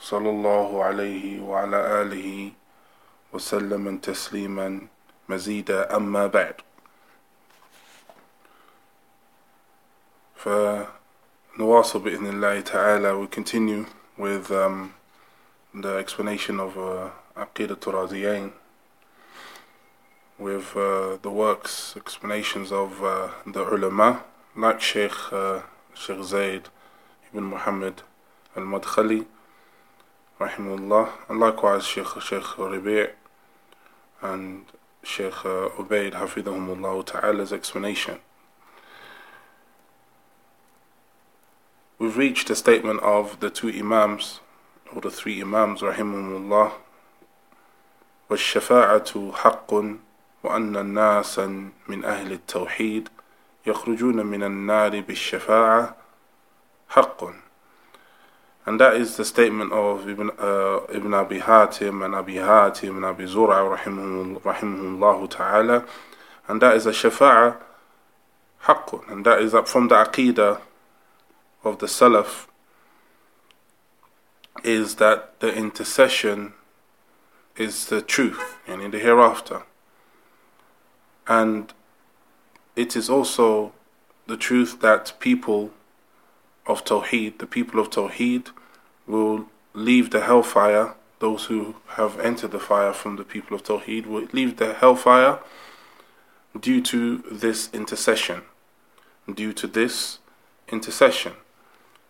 صلى الله عليه وعلى آله وسلم تسليما مزيدا أما بعد فنواصل بإذن الله تعالى we continue with um, the explanation of uh, Aqidah Turaziyain with uh, the works, explanations of uh, the ulama like Sheikh, uh, Sheikh Zayd ibn Muhammad al-Madkhali rahimahullah and likewise Sheikh, Sheikh Rabi' and Sheikh uh, Ubaid hafidhahumullah ta'ala's explanation. We've reached the statement of the two Imams or the three Imams rahimahumullah والشفاعة حق وأن الناس من أهل التوحيد يخرجون من النار بالشفاعة حق and that is the statement of Ibn, uh, Ibn Abi Hatim and Abi Hatim and Abi Zura rahimahullah ta'ala. And that is a shafa'a haqqun. And that is from the aqidah of the Salaf is that the intercession is the truth and in the hereafter. And it is also the truth that people of Tawheed, the people of Tawheed, will leave the hellfire. Those who have entered the fire from the people of Tawheed will leave the hellfire due to this intercession. Due to this intercession.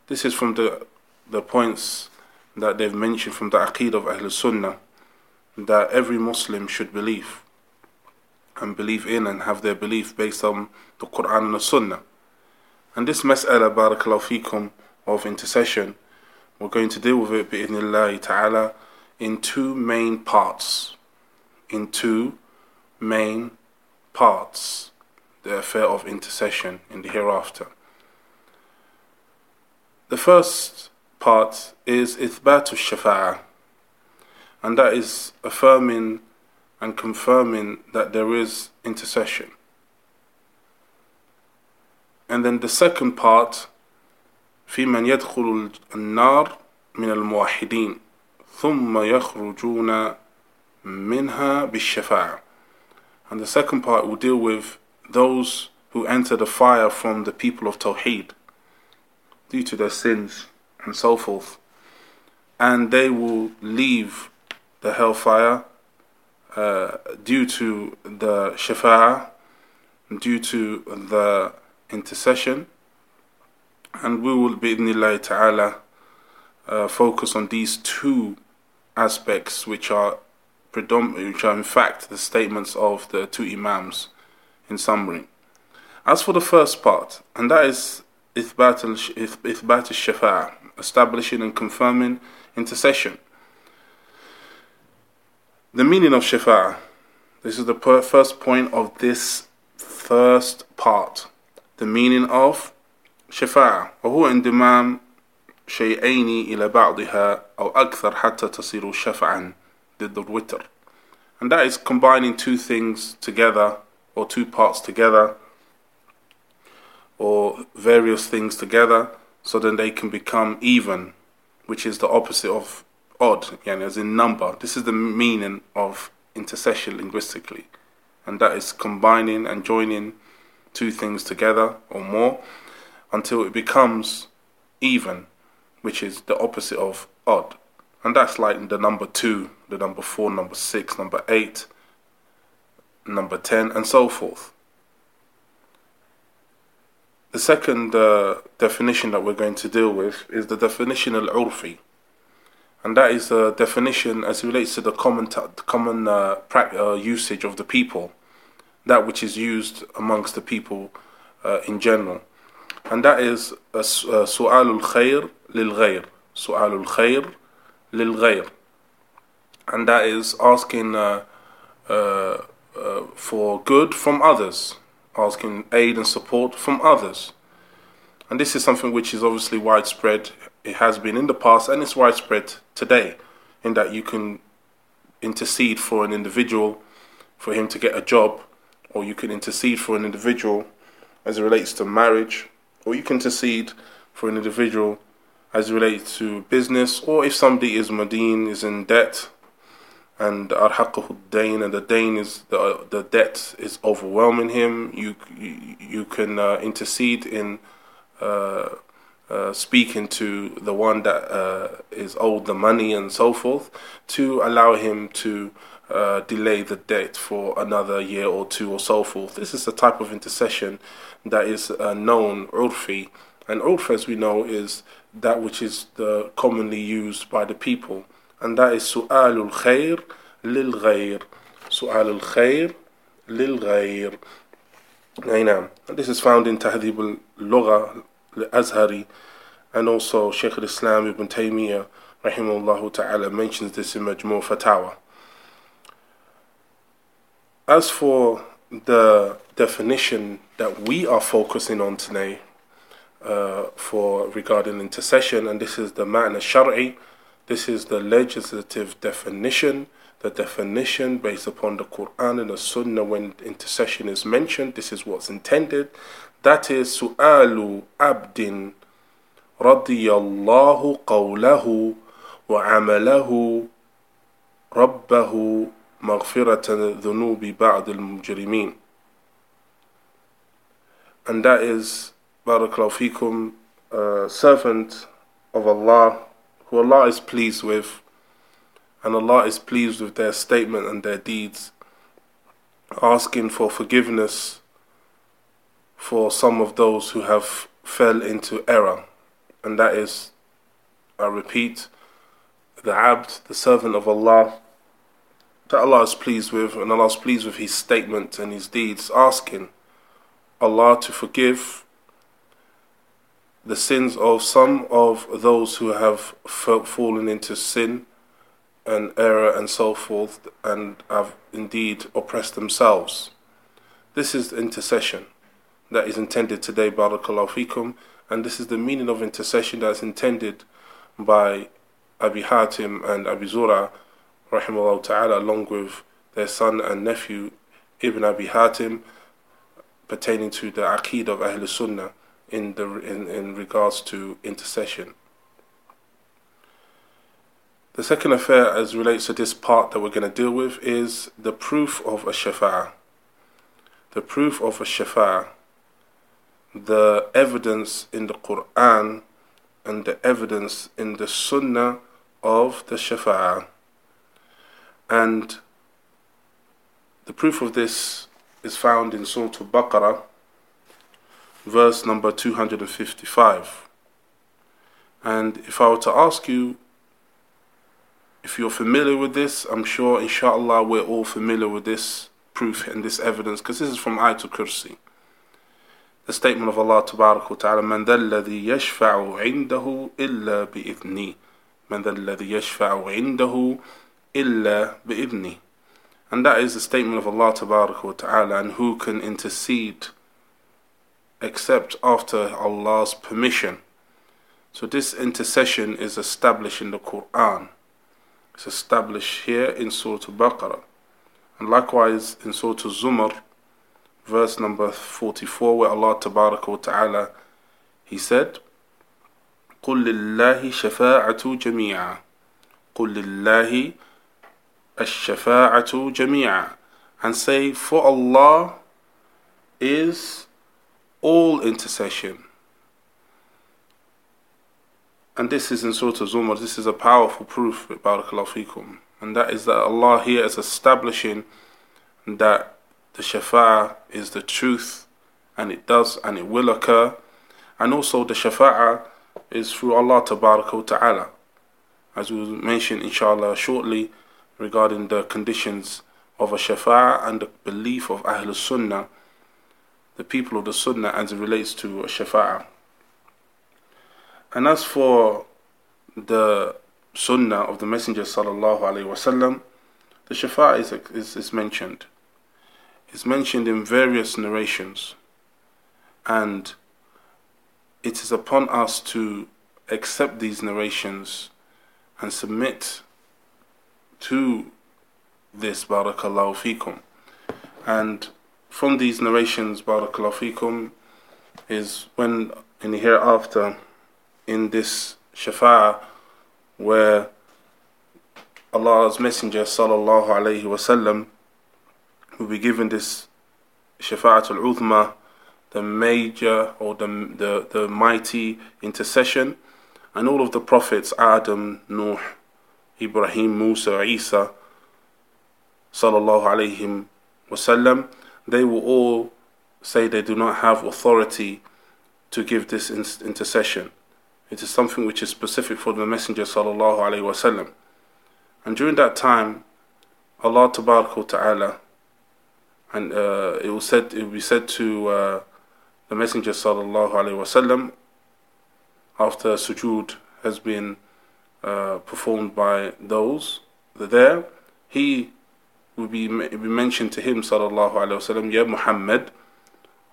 This is from the the points that they've mentioned from the Aqid of Ahl Sunnah that every Muslim should believe and believe in and have their belief based on the Quran and the Sunnah. And this mas'ala, barakallahu fikum, of intercession, we're going to deal with it, ta'ala, in two main parts. In two main parts. The affair of intercession in the hereafter. The first part is ithbatu shafa'ah, and that is affirming and confirming that there is intercession. And then the second part في من يدخل النار من الموحدين ثم يخرجون منها بالشفاعة and the second part will deal with those who enter the fire from the people of Tawheed due to their sins and so forth and they will leave the hellfire uh, due to the shafa'ah due to the intercession. And we will, bi'idhnillahi ta'ala, uh, focus on these two aspects, which are predominant, which are in fact the statements of the two Imams in summary. As for the first part, and that is Ithbat al-Shafa'a, establishing and confirming intercession. The meaning of Shafa'a. This is the first point of this first part the meaning of شفاعة وهو انضمام شيئين إلى بعضها أو أكثر حتى تصير شفعا ضد الوتر and that is combining two things together or two parts together or various things together so then they can become even which is the opposite of odd yani as in number this is the meaning of intercession linguistically and that is combining and joining two things together or more until it becomes even, which is the opposite of odd. And that's like the number two, the number four, number six, number eight, number ten, and so forth. The second uh, definition that we're going to deal with is the definition al urfi. And that is a definition as it relates to the common, t- common uh, pra- uh, usage of the people that which is used amongst the people uh, in general. And that is su'alul khair lil ghayr. Su'alul khair lil and that is asking uh, uh, uh, for good from others, asking aid and support from others. And this is something which is obviously widespread. It has been in the past and it's widespread today, in that you can intercede for an individual for him to get a job, or you can intercede for an individual as it relates to marriage, or you can intercede for an individual as it relates to business, or if somebody is Madin, is in debt, and arhaqahu dain and the dain is the the debt is overwhelming him you you, you can uh, intercede in uh, uh, speaking to the one that uh, is owed the money and so forth to allow him to uh, delay the debt for another year or two or so forth. This is the type of intercession that is uh, known, urfi, and urf, as we know, is that which is the commonly used by the people, and that is su'al al-khair lil ghair, su'al al-khair lil ghair. And this is found in Tahdhib al-Lugha al-Azhari, and also Shaykh al-Islam ibn Taymiyyah, rahimahullah ta'ala, mentions this in Majmu' Fatawa. As for the definition that we are focusing on today uh, for regarding intercession, and this is the ma'na shar'i, this is the legislative definition, the definition based upon the Quran and the Sunnah when intercession is mentioned. This is what's intended. That is su'alu abdin radiyallahu qawlahu wa amalahu rabbahu maghfiratan dhunubi ba'd al-mujrimin. And that is, barakallahu fikum, servant of Allah who Allah is pleased with, and Allah is pleased with their statement and their deeds, asking for forgiveness for some of those who have fell into error, and that is, I repeat, the abd, the servant of Allah, that Allah is pleased with, and Allah is pleased with his statement and his deeds, asking Allah to forgive the sins of some of those who have fallen into sin and error and so forth and have indeed oppressed themselves. This is intercession that is intended today, Barakallahu Fikum, and this is the meaning of intercession that is intended by Abi Hatim and Abi Zura, rahimahullah ta'ala, along with their son and nephew Ibn Abi Hatim, pertaining to the Aqid of Ahl Sunnah in the in, in regards to intercession. The second affair, as relates to this part that we're going to deal with, is the proof of a shafa'ah. The proof of a shafa'ah, the evidence in the Quran and the evidence in the Sunnah of the shafa'ah. And the proof of this is found in Surah Al-Baqarah, verse number 255. And if I were to ask you if you're familiar with this, I'm sure, inshallah, we're all familiar with this proof and this evidence because this is from Ayatul Kursi. The statement of Allah Tabarak wa Ta'ala, من ذا الذي يشفع عنده إلا بإذنه من ذا الذي يشفع عنده إلا بإذنه And that is the statement of Allah Tabarak wa Ta'ala and who can intercede except after Allah's permission. So this intercession is established in the Quran. It's established here in Surah Al-Baqarah. And likewise in Surah Al-Zumar, verse number 44, where Allah Tabaraka wa Ta'ala, He said, قل لله شفاعة جميعا قل لله الشفاعة جميعا and say for Allah is all intercession. And this is in Surah Zumar, this is a powerful proof, Barakallahu fikum. And that is that Allah here is establishing that the Shafa'ah is the truth, and it does and it will occur. And also the Shafa'ah is through Allah Ta'ala. As we will mention inshallah shortly regarding the conditions of a Shafa'ah and the belief of Ahlul Sunnah the people of the Sunnah as it relates to a Shafa'ah. And as for the sunnah of the Messenger sallallahu alaihi wasallam, the shafa'a is, is, is mentioned. It's mentioned in various narrations, and it is upon us to accept these narrations and submit to this barakallahu fikum. And from these narrations, barakallahu fikum, is when in the hereafter, in this shafa'ah, where Allah's Messenger sallallahu alaihi wasallam will be given this shafa'atul uzma, the major or the, the, the mighty intercession, and all of the prophets, Adam, Nuh, Ibrahim, Musa, Isa, sallallahu alayhi wasallam, they will all say they do not have authority to give this intercession. It is something which is specific for the Messenger sallallahu alaihi wasallam. And during that time, Allah Ta'ala, and uh, it was said, it will be said to uh, the Messenger sallallahu alaihi wasallam after sujood has been uh, performed by those there, he will be, will be mentioned to him sallallahu alaihi wasallam, Ya Muhammad,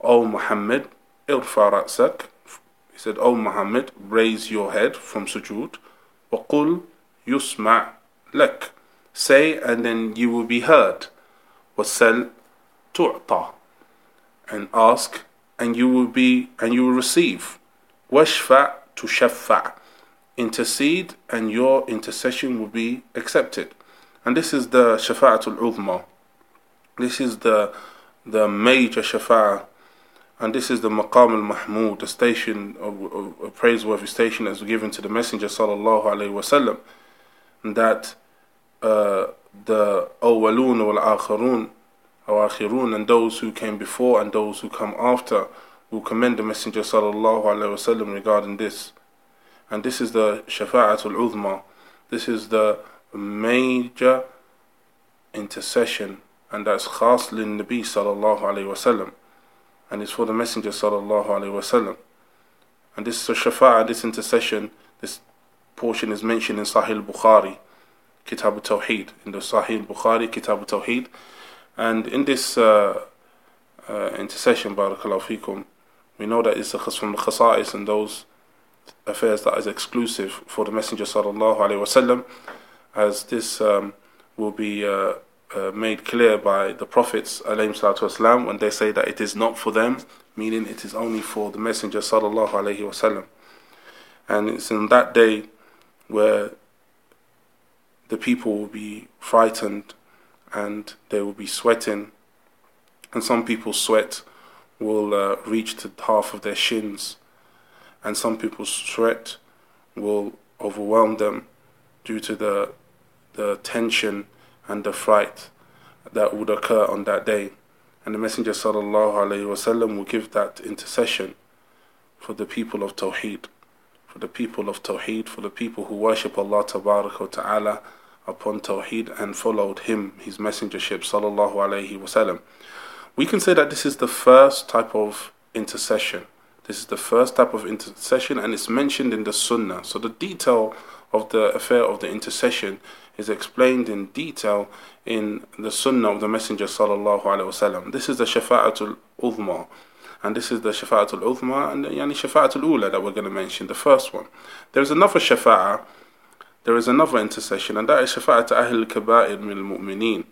O Muhammad, irfa ra'sak. He said, O Muhammad, raise your head from sujood. وقل يسمع لك. Say and then you will be heard. وسل تعطى. And ask and you will be and you will receive. واشفع تشفع. Intercede and your intercession will be accepted. And this is the shafa'atul uzma. This is the the major shafa'ah and this is the maqam al-mahmud, the station of, a praiseworthy station as given to the Messenger sallallahu alaihi wasallam, that uh, the awwalun wal akharun, akhirun, and those who came before and those who come after, will commend the Messenger sallallahu alaihi wasallam regarding this. And this is the shafa'atul uzma. This is the major intercession, and that's khas lin Nabi sallallahu alaihi wasallam and it's for the Messenger sallallahu alaihi wasallam. And this is a shafa'a, this intercession, this portion is mentioned in Sahih Bukhari, Kitab al-Tawheed, in the Sahih Bukhari, Kitab al-Tawheed. And in this uh, uh, intercession, barakallahu fikum, we know that it's from the khasa'is and those affairs that is exclusive for the Messenger sallallahu alaihi wasallam, as this um, will be uh, uh, made clear by the prophets والسلام, when they say that it is not for them, meaning it is only for the Messenger sallallahu alaihi wasallam. And it's in that day where the people will be frightened and they will be sweating, and some people's sweat will uh, reach to half of their shins, and some people's threat will overwhelm them due to the the tension and the fright that would occur on that day. And the Messenger sallallahu alaihi wasallam will give that intercession for the people of Tawheed, for the people of Tawheed, for the people who worship Allah ta'ala upon Tawheed and followed him, his messengership sallallahu wasallam. We can say that this is the first type of intercession This is the first type of intercession and it's mentioned in the Sunnah. So the detail of the affair of the intercession is explained in detail in the Sunnah of the Messenger sallallahu alaihi wasallam. This is the Shafa'atul Uzma, and this is the Shafa'atul Uzma and the yani Shafa'atul Ula that we're going to mention, the first one. There is another Shafa'a, there is another intercession, and that is Shafa'at Ahl al-Kaba'ir min al-Mu'mineen.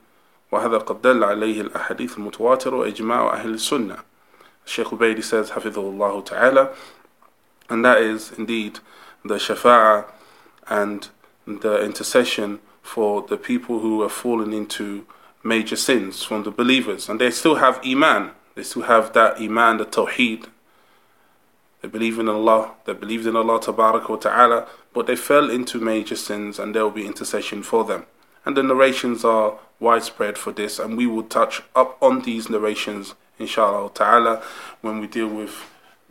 وهذا قد دل عليه الأحاديث المتواترة وإجماع أهل السنة. Sheikh Ubaidi says, Hafidhullah Ta'ala, and that is indeed the shafa'ah and the intercession for the people who have fallen into major sins from the believers. And they still have iman, they still have that iman, the tawheed. They believe in Allah, they believed in Allah Ta'ala, but they fell into major sins and there will be intercession for them. And the narrations are widespread for this, and we will touch up on these narrations inshallah ta'ala, when we deal with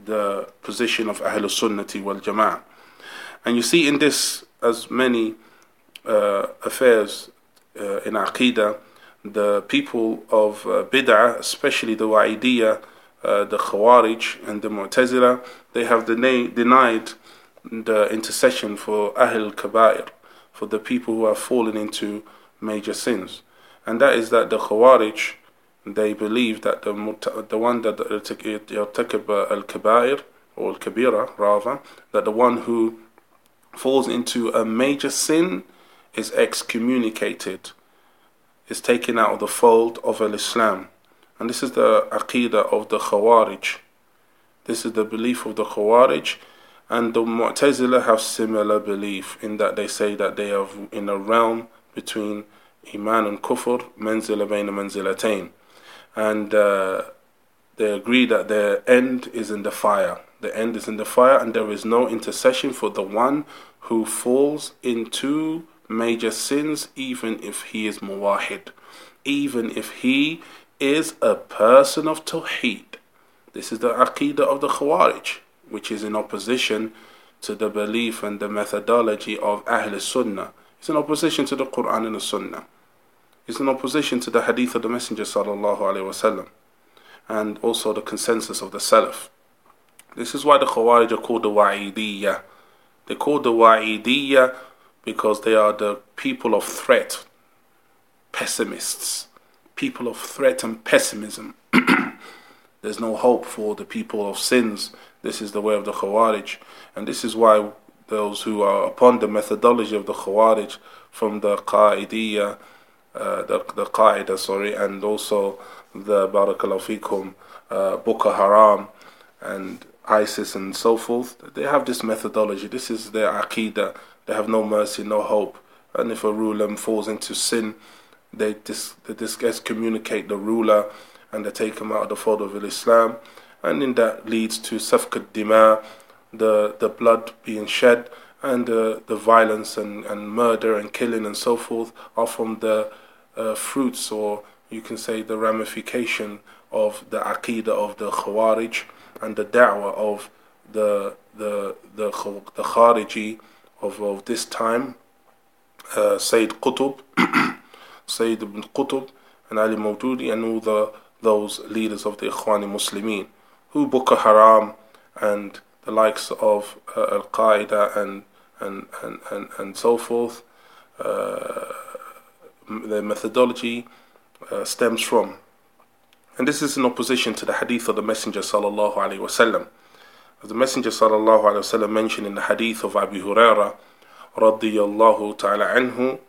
the position of Ahlul Sunnati wal Jama'ah. And you see in this, as many uh, affairs uh, in Aqidah, the people of uh, Bid'ah, especially the Wa'idiyah, uh, the Khawarij, and the Mu'tazila, they have denied the intercession for Ahl Kaba'ir, for the people who have fallen into major sins. And that is that the Khawarij, they believe that the, the one that irtakib al-kabair, or al-kabira rather, that the one who falls into a major sin is excommunicated, is taken out of the fold of al-Islam. And this is the aqidah of the Khawarij. This is the belief of the Khawarij. And the Mu'tazila have similar belief in that they say that they are in a realm between Iman and Kufr, manzila bayna manzilatain. And uh, they agree that their end is in the fire. The end is in the fire, and there is no intercession for the one who falls into major sins, even if he is muwahid, even if he is a person of Tawheed. This is the Aqidah of the Khawarij, which is in opposition to the belief and the methodology of Ahl Sunnah. It's in opposition to the Quran and the Sunnah. It's in opposition to the Hadith of the Messenger sallallahu alaihi wasallam, and also the consensus of the Salaf. This is why the Khawarij are called the Wa'idiyya. They're called the Wa'idiyya because they are the people of threat, pessimists, people of threat and pessimism. There's no hope for the people of sins. This is the way of the Khawarij. And this is why those who are upon the methodology of the Khawarij from the Qa'idiyya, uh, the, the Qaida, sorry, and also the Barakallahu Fikum, uh, Boko Haram, and ISIS and so forth, they have this methodology. This is their Aqidah. They have no mercy, no hope. And if a ruler falls into sin, they, dis- they dis- excommunicate the ruler and they take him out of the fold of Islam, and in that leads to safkat dima, the the blood being shed, and uh, the violence and, and murder and killing and so forth are from the uh, fruits, or you can say the ramification of the aqidah of the Khawarij and the da'wah of the the the the Khariji of, of this time, uh, Sayyid Qutb, Sayyid ibn Qutb, and Ali Mawdudi, and all the those leaders of the Ikhwani Muslimin, who Boko Haram and the likes of uh, Al Qaeda and, and, and, and, and so forth, uh, their methodology uh, stems from. And this is in opposition to the hadith of the Messenger sallallahu alaihi wasallam. As the Messenger sallallahu alaihi wasallam mentioned in the hadith of Abu Huraira radiyallahu ta'ala anhu,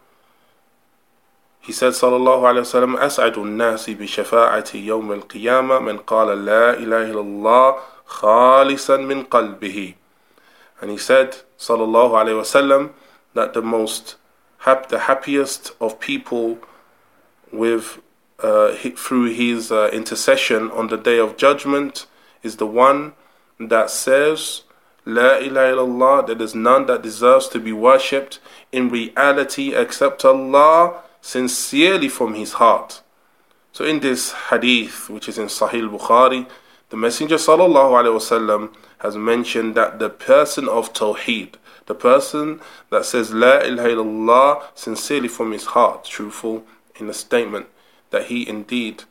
he said, Sallallahu Alaihi Wasallam, أسعد الناس بشفاعة يوم القيامة من قال لا إله إلا الله خالصا من قلبه. and he said, Sallallahu Alaihi Wasallam, that the most hap- the happiest of people with uh, through his uh, intercession on the day of judgment is the one that says La ilaha illallah, there is none that deserves to be worshipped in reality except Allah sincerely from his heart. So in this hadith, which is in Sahih Bukhari, the Messenger sallallahu has mentioned that the person of Tawheed, the person that says La ilaha illallah sincerely from his heart, truthful in the statement, that he indeed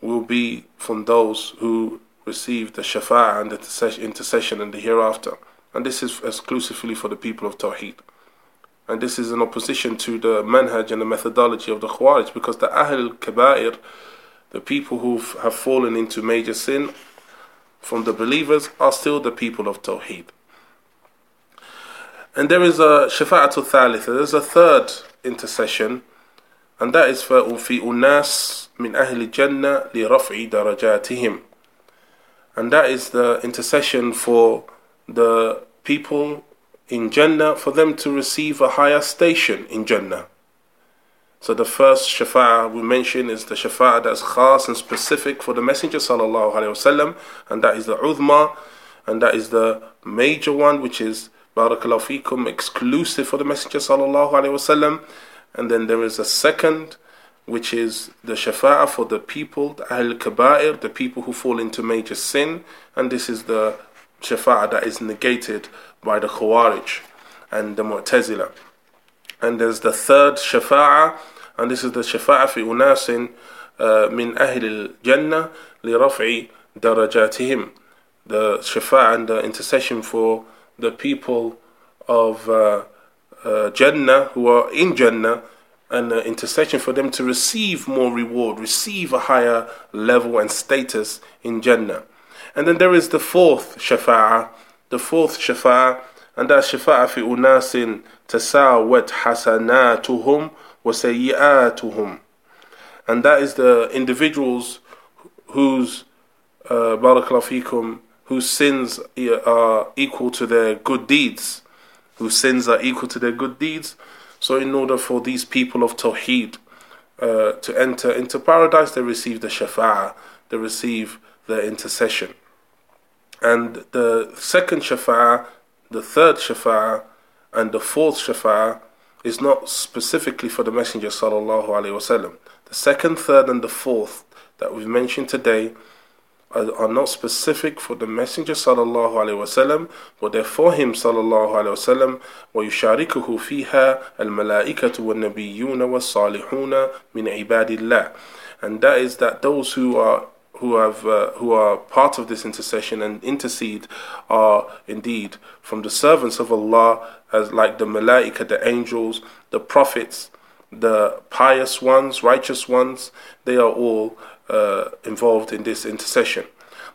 will be from those who receive the shafa'a and the intercession in the hereafter. And this is exclusively for the people of Tawheed. And this is in opposition to the manhaj and the methodology of the Khawarij because the Ahl Kaba'ir, the people who have fallen into major sin from the believers, are still the people of Tawheed. And there is a Shafa'atul Thalitha, there's a third intercession, and that is for في أناس من أهل الجنة لرفع درجاتهم. And that is the intercession for the people in Jannah for them to receive a higher station in Jannah. So the first shafa'ah we mention is the shafa'ah that's khas and specific for the Messenger sallallahu alaihi wasallam, and that is the udma, and that is the major one, which is barakallahu fikum, exclusive for the Messenger sallallahu alaihi wasallam. And then there is a second, which is the shafa'ah for the people, the ahl kaba'ir, the people who fall into major sin, and this is the shafa'ah that is negated by the Khawarij and the Mu'tazila. And there's the third shafa'ah, and this is the shafa'ah fi unasin uh, min ahli al-jannah li raf'i darajatihim. The shafa'ah and the intercession for the people of uh, uh, Jannah, who are in Jannah, and uh, intercession for them to receive more reward, receive a higher level and status in Jannah. And then there is the fourth shafa'ah, the fourth shafa'ah, and that's shafa'ah fi unasin tasawat hasanatuhum sayyi'atuhum. And that is the individuals whose, uh, barakallahu whose sins are equal to their good deeds, whose sins are equal to their good deeds. So, in order for these people of Tawheed uh, to enter into paradise, they receive the Shafa'ah, they receive the intercession. And the second Shafa'ah, the third Shafa'ah, and the fourth Shafa'ah is not specifically for the Messenger sallallahu alaihi wasallam. The second, third, and the fourth that we've mentioned today are, not specific for the Messenger sallallahu alaihi wasallam, but they're for him sallallahu alaihi wasallam. ويشاركه فيها الملائكة والنبيون والصالحون من عباد الله. And that is that those who are who have uh, who are part of this intercession and intercede are indeed from the servants of Allah as like the malaika the angels the prophets the pious ones righteous ones they are all uh, involved in this intercession.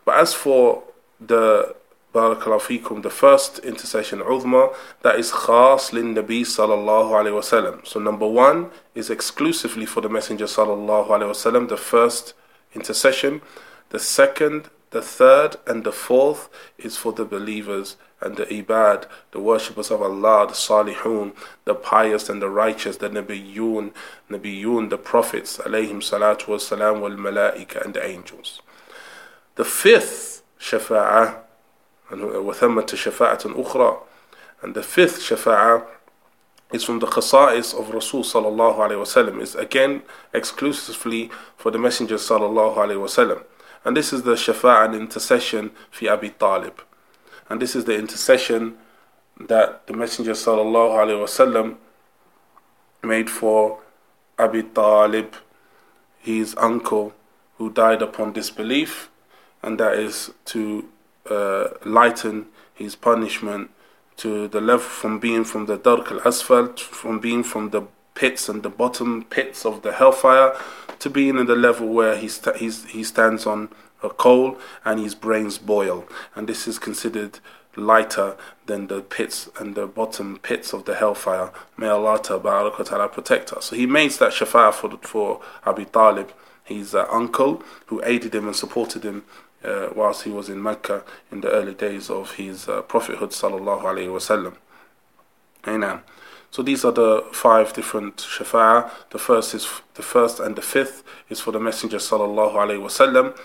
But as for the Barakallahu fikum, the first intercession, Udhma, that is khas lin Nabi sallallahu alayhi wasallam. So number one is exclusively for the Messenger sallallahu alayhi wasallam, the first intercession. The second, the third, and the fourth is for the believers and the ibad, the worshippers of Allah, the salihun, the pious and the righteous, the nabiyun, nabiyun, the prophets, alayhim salatu wassalam, wal malaika, and the angels. The fifth shafa'ah, وثمة شفاعة أخرى, and the fifth shafa'ah is from the khasa'is of Rasul sallallahu alayhi wasallam. is again exclusively for the Messenger sallallahu alayhi wasallam. And this is the shafa'ah and intercession fi Abi Talib. And this is the intercession that the Messenger sallallahu alaihi wasallam made for Abi Talib, his uncle, who died upon disbelief, and that is to uh, lighten his punishment to the level from being from the dark al asfal, from being from the pits and the bottom pits of the hellfire, to being in the level where he, st- he stands on a coal and his brains boil. And this is considered lighter than the pits and the bottom pits of the hellfire. May Allah ta'ala protect us. So he makes that shafa for, for Abi Talib, his uh, uncle, who aided him and supported him uh, whilst he was in Mecca in the early days of his uh, prophethood sallallahu alaihi wasallam. Amen. So these are the five different shafa'a. The first is the first and the fifth is for the Messenger sallallahu alaihi wasallam,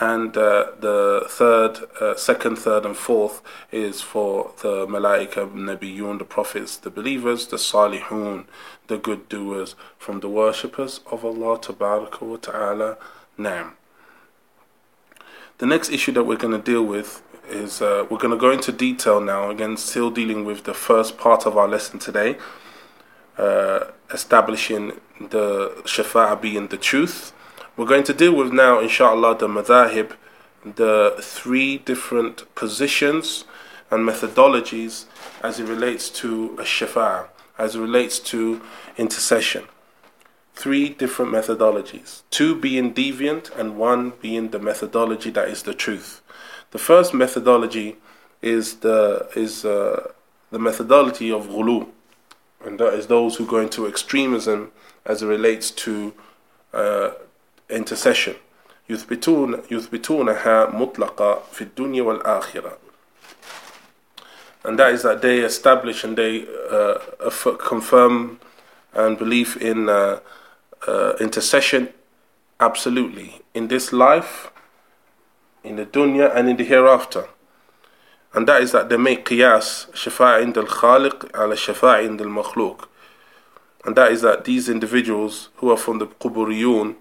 and uh, the third, uh, second, third, and fourth is for the malaika, nabiyun, the prophets, the believers, the salihun, the good doers, from the worshippers of Allah tabaraka wa ta'ala. Now, the next issue that we're going to deal with is uh, we're going to go into detail now, again, still dealing with the first part of our lesson today, uh, establishing the shafa'a being the truth. We're going to deal with now, inshallah, the madhahib, the three different positions and methodologies as it relates to a shafa'a, as it relates to intercession Three different methodologies, two being deviant and one being the methodology that is the truth. The first methodology is the is uh, the methodology of ghulu, and that is those who go into extremism as it relates to uh, intercession. يثبتون يثبتونها مطلقة في الدنيا والآخرة. And that is that they establish and they uh, confirm and believe in uh, uh, intercession absolutely in this life in the dunya and in the hereafter. And that is that they make qiyas, shafa'a ind al khaliq ala shafa'a ind al makhluq. And that is that these individuals who are from the Quburiyun,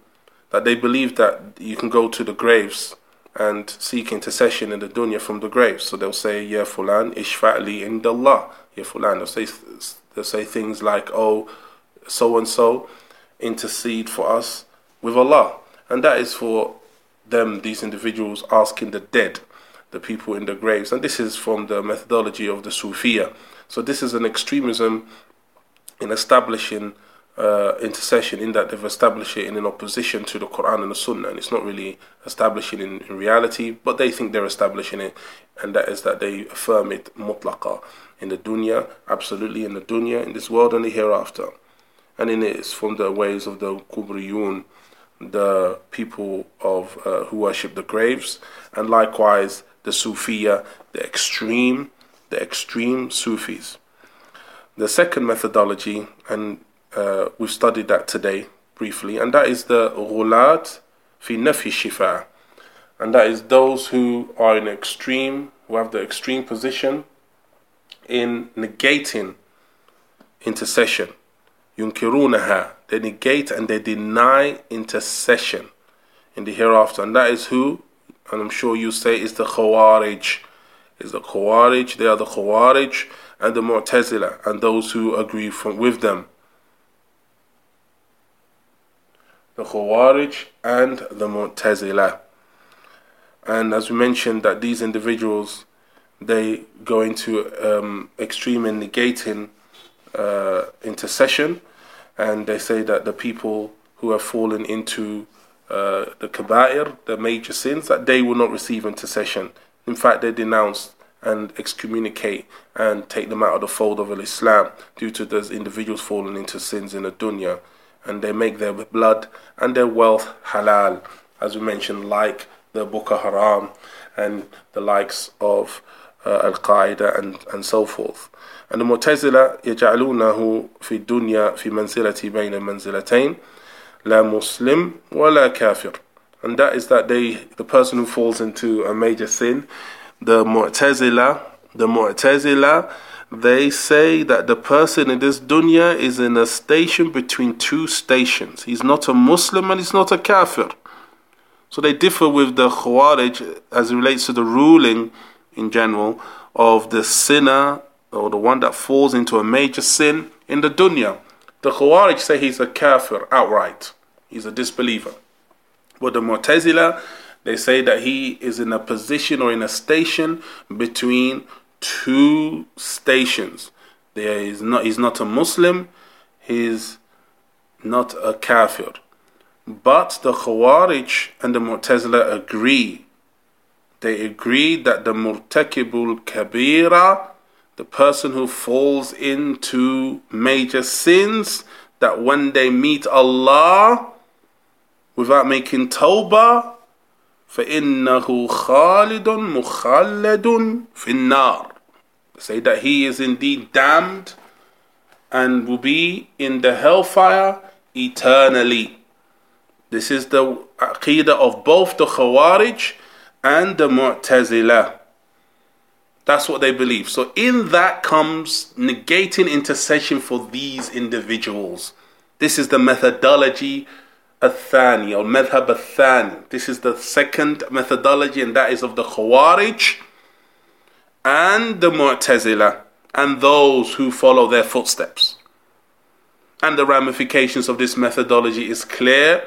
that they believe that you can go to the graves and seek intercession in the dunya from the graves. So they'll say, Ya fulan, ishfa'li ind Allah. Ya fulan. They'll say, they'll say things like, oh, so and so, intercede for us with Allah. And that is for them, these individuals, asking the dead, the people in the graves. And this is from the methodology of the Sufiya. So this is an extremism in establishing uh, intercession in that they've established it in an opposition to the Quran and the Sunnah, and it's not really establishing in, in reality, but they think they're establishing it, and that is that they affirm it mutlaqa in the dunya, absolutely in the dunya, in this world and the hereafter. And in it is from the ways of the Quburiyun, the people of uh, who worship the graves, and likewise the Sufiya, the extreme, the extreme Sufis. The second methodology, and uh, we've studied that today briefly, and that is the ghulat fi nafi shifa. And that is those who are in extreme, who have the extreme position in negating intercession. Yunkirunaha. They negate and they deny intercession in the hereafter. And that is who, and I'm sure you say, is the Khawarij. Is the Khawarij, they are the Khawarij and the Mu'tazila, and those who agree from, with them. the Khawarij and the Mu'tazila. And as we mentioned, that these individuals they go into um, extreme in negating uh, intercession, and they say that the people who have fallen into uh, the kaba'ir, the major sins, that they will not receive intercession. In fact, they denounce and excommunicate and take them out of the fold of Islam due to those individuals falling into sins in the dunya and they make their blood and their wealth halal, as we mentioned, like the Boko Haram and the likes of uh, Al Qaeda and, and so forth. And the Mu'tazila يجعلونه في الدنيا في منزلة بين منزلتين لا مسلم ولا كافر. And that is that they, the person who falls into a major sin, the Mu'tazila, the Mu'tazila they say that the person in this dunya is in a station between two stations. He's not a Muslim and he's not a kafir. So they differ with the Khawarij as it relates to the ruling in general of the sinner or the one that falls into a major sin in the dunya. The Khawarij say he's a kafir outright. He's a disbeliever. But the Mu'tazila, they say that he is in a position or in a station between two stations. There is not he's not a Muslim, he's not a kafir. But the Khawarij and the Mu'tazila agree. They agree that the Murtakibul Kabira, the person who falls into major sins, that when they meet Allah without making tawbah, فإنه خالد مخلد في النار say that he is indeed damned and will be in the hellfire eternally. This is the aqidah of both the Khawarij and the Mu'tazila. That's what they believe. So, in that comes negating intercession for these individuals. This is the methodology Athani or Madhab Athani. This is the second methodology, and that is of the Khawarij and the Mu'tazila and those who follow their footsteps. And the ramifications of this methodology is clear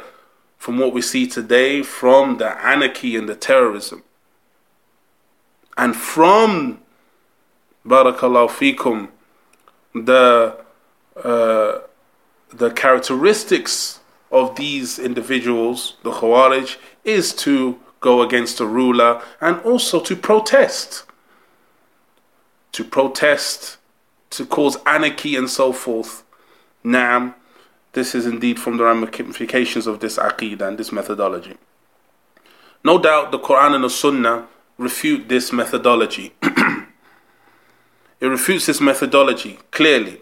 from what we see today from the anarchy and the terrorism. And from Barakallahu fikum, the uh, the characteristics of these individuals, the Khawarij, is to go against the ruler and also to protest to protest, to cause anarchy and so forth. Now, this is indeed from the ramifications of this aqidah and this methodology. No doubt the Quran and the Sunnah refute this methodology. it refutes this methodology clearly.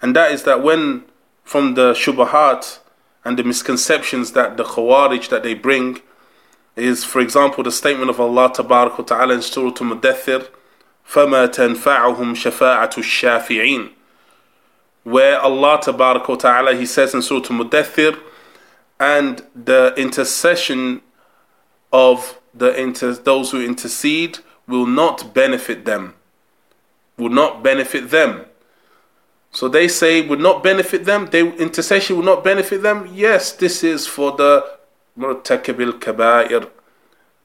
And that is that when from the shubahat and the misconceptions that the khawarij that they bring is for example the statement of Allah Ta'ala in Surah Mudathir فما تنفعهم شفاعة الشافعين where Allah wa ta'ala he says in Surah Mudathir and the intercession of the inter- those who intercede will not benefit them will not benefit them so they say would not benefit them they intercession will not benefit them yes this is for the murtakabil kabair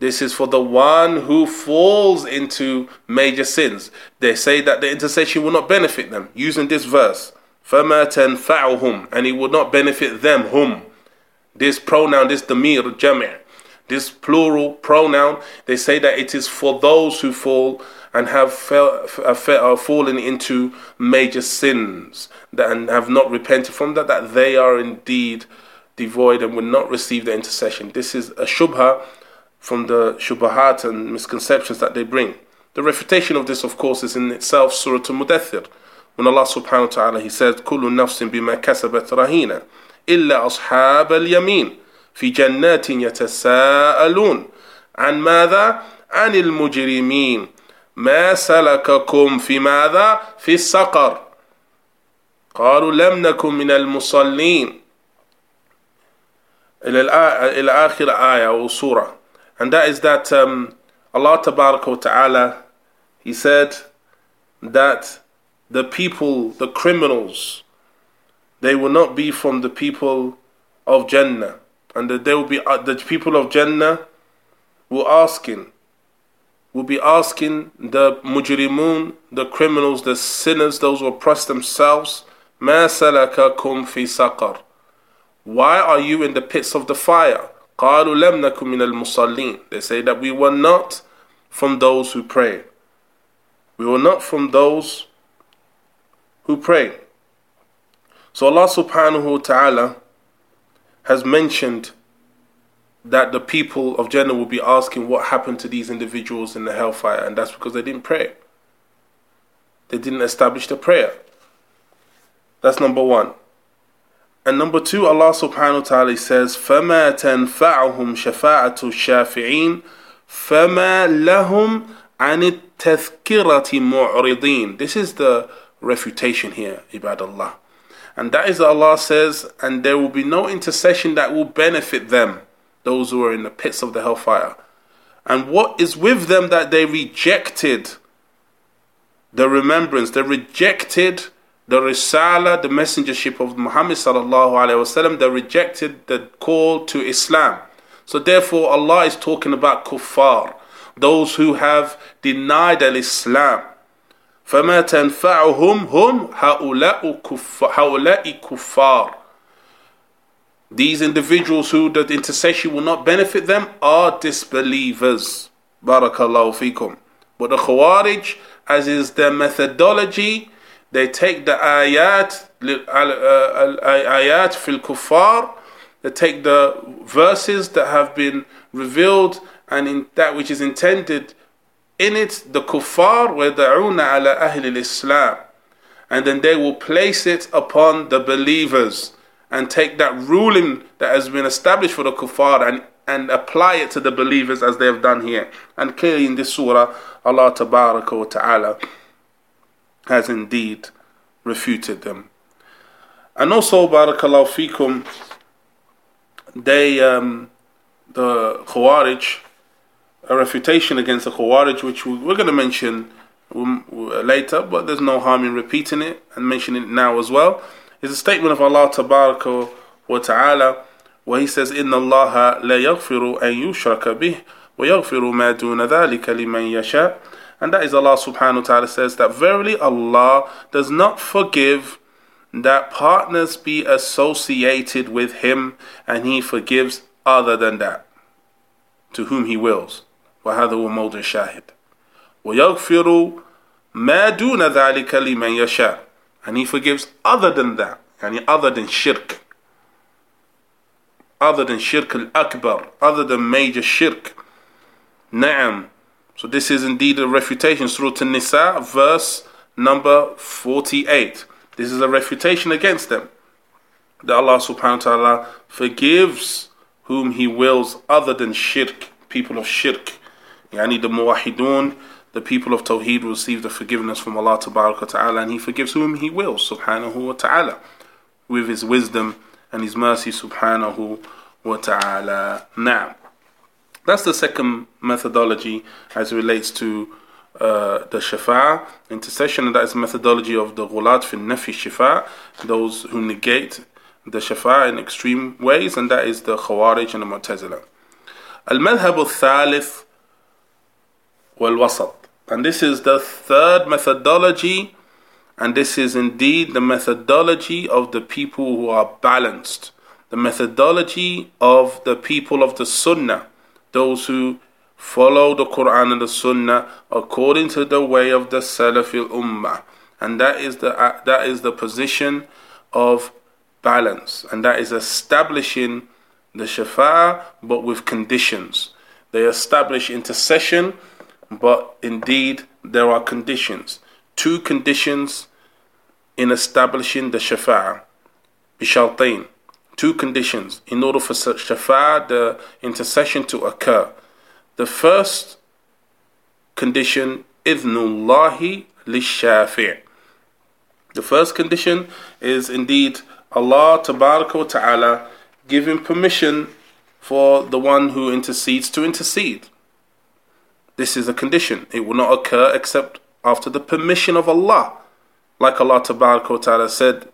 this is for the one who falls into major sins. They say that the intercession will not benefit them using this verse. فَمَا تَنْفَعُهُمْ And it would not benefit them, whom. This pronoun, this damir, jami' this plural pronoun, they say that it is for those who fall and have fell, uh, are uh, fallen into major sins and have not repented from that, that they are indeed devoid and will not receive the intercession. This is a shubha from the shubahat and misconceptions that they bring. The refutation of this, of course, is in itself Surah Al-Mudathir, when Allah subhanahu wa ta'ala, He says, كُلُّ نَفْسٍ بِمَا كَسَبَتْ رَهِينَ إِلَّا أَصْحَابَ الْيَمِينَ في جنات يتساءلون عن ماذا؟ عن المجرمين ما سلككم في ماذا؟ في السقر قالوا لم نكن من المصلين إلى آخر آية أو سورة and that is that um, Allah wa Ta'ala He said that the people, the criminals, they will not be from the people of Jannah. And that they will be, uh, the people of Jannah will asking, will be asking the mujrimun, the criminals, the sinners, those who oppress themselves, ما سلككم في سقر Why are you in the pits of the fire? قالوا لم نكن من المصلين They say that we were not from those who pray. We were not from those who pray. So Allah subhanahu wa ta'ala has mentioned that the people of Jannah will be asking what happened to these individuals in the hellfire, and that's because they didn't pray. They didn't establish the prayer. That's number one. And number two, Allah subhanahu wa ta'ala says, فَمَا تَنْفَعُهُمْ شَفَاعَةُ الشَّافِعِينَ فَمَا لَهُمْ عَنِ التَّذْكِرَةِ مُعْرِضِينَ This is the refutation here, ibadallah. And that is Allah says, and there will be no intercession that will benefit them, those who are in the pits of the hellfire. And what is with them that they rejected the remembrance, they rejected the risala, the messengership of Muhammad sallallahu alaihi wasallam, they rejected the call to Islam. So therefore, Allah is talking about kuffar, those who have denied al-Islam. فما تنفعهم هم هؤلاء كفار, هؤلاء كفار These individuals who the intercession will not benefit them are disbelievers. Barakallahu fikum. But the Khawarij, as is their methodology, they take the ayat, ayat fil kuffar, they take the verses that have been revealed and in that which is intended in it, the kuffar وَيَدَعُونَ ala أَهْلِ Islam, And then they will place it upon the believers and take that ruling that has been established for the kuffar and, and apply it to the believers as they have done here. And clearly in this surah, Allah wa ta'ala has indeed refuted them. And also, barakallahu fikum, they, um, the Khawarij, a refutation against the Khawarij, which we're going to mention um, later, but there's no harm in repeating it and mentioning it now as well, is a statement of Allah Tabaraka wa Ta'ala where He says, إِنَّ اللَّهَ لَا يَغْفِرُ أَن يُشْرَكَ بِهِ وَيَغْفِرُ مَا دُونَ ذَلِكَ لِمَن يَشَاءُ And that is Allah subhanahu wa ta'ala says that verily Allah does not forgive that partners be associated with Him and He forgives other than that to whom He wills. وهذا هو موضع الشاهد ويغفر ما دون ذلك لمن يشاء and he forgives other than that يعني other than shirk other than shirk al-akbar other than major shirk نعم so this is indeed a refutation Surah An-Nisa verse number 48 this is a refutation against them that Allah subhanahu wa ta'ala forgives whom he wills other than shirk people of shirk Yani the muwahidun, the people of Tawheed receive the forgiveness from Allah Ta'ala and He forgives whom He will, subhanahu wa ta'ala, with His wisdom and His mercy, subhanahu wa ta'ala. Now, that's the second methodology as relates to uh, the Shafa'ah intercession, and that is methodology of the ghulat fin nafi shafa, those who negate the shafa in extreme ways, and that is the khawarij and the mu'tazila. Al madhab al thalith wal-wasat. And this is the third methodology, and this is indeed the methodology of the people who are balanced. The methodology of the people of the Sunnah, those who follow the Quran and the Sunnah according to the way of the Salafil Ummah. And that is the, uh, that is the position of balance, and that is establishing the shafa'ah but with conditions. They establish intercession but indeed there are conditions. Two conditions in establishing the Shafa'ah. Bishaltain. Two conditions in order for Shafa'ah, the intercession to occur. The first condition, idhnullahi lishafi'. The first condition is indeed Allah Ta'ala giving permission for the one who intercedes to intercede. This is a condition. It will not occur except after the permission of Allah. Like Allah Ta'ala said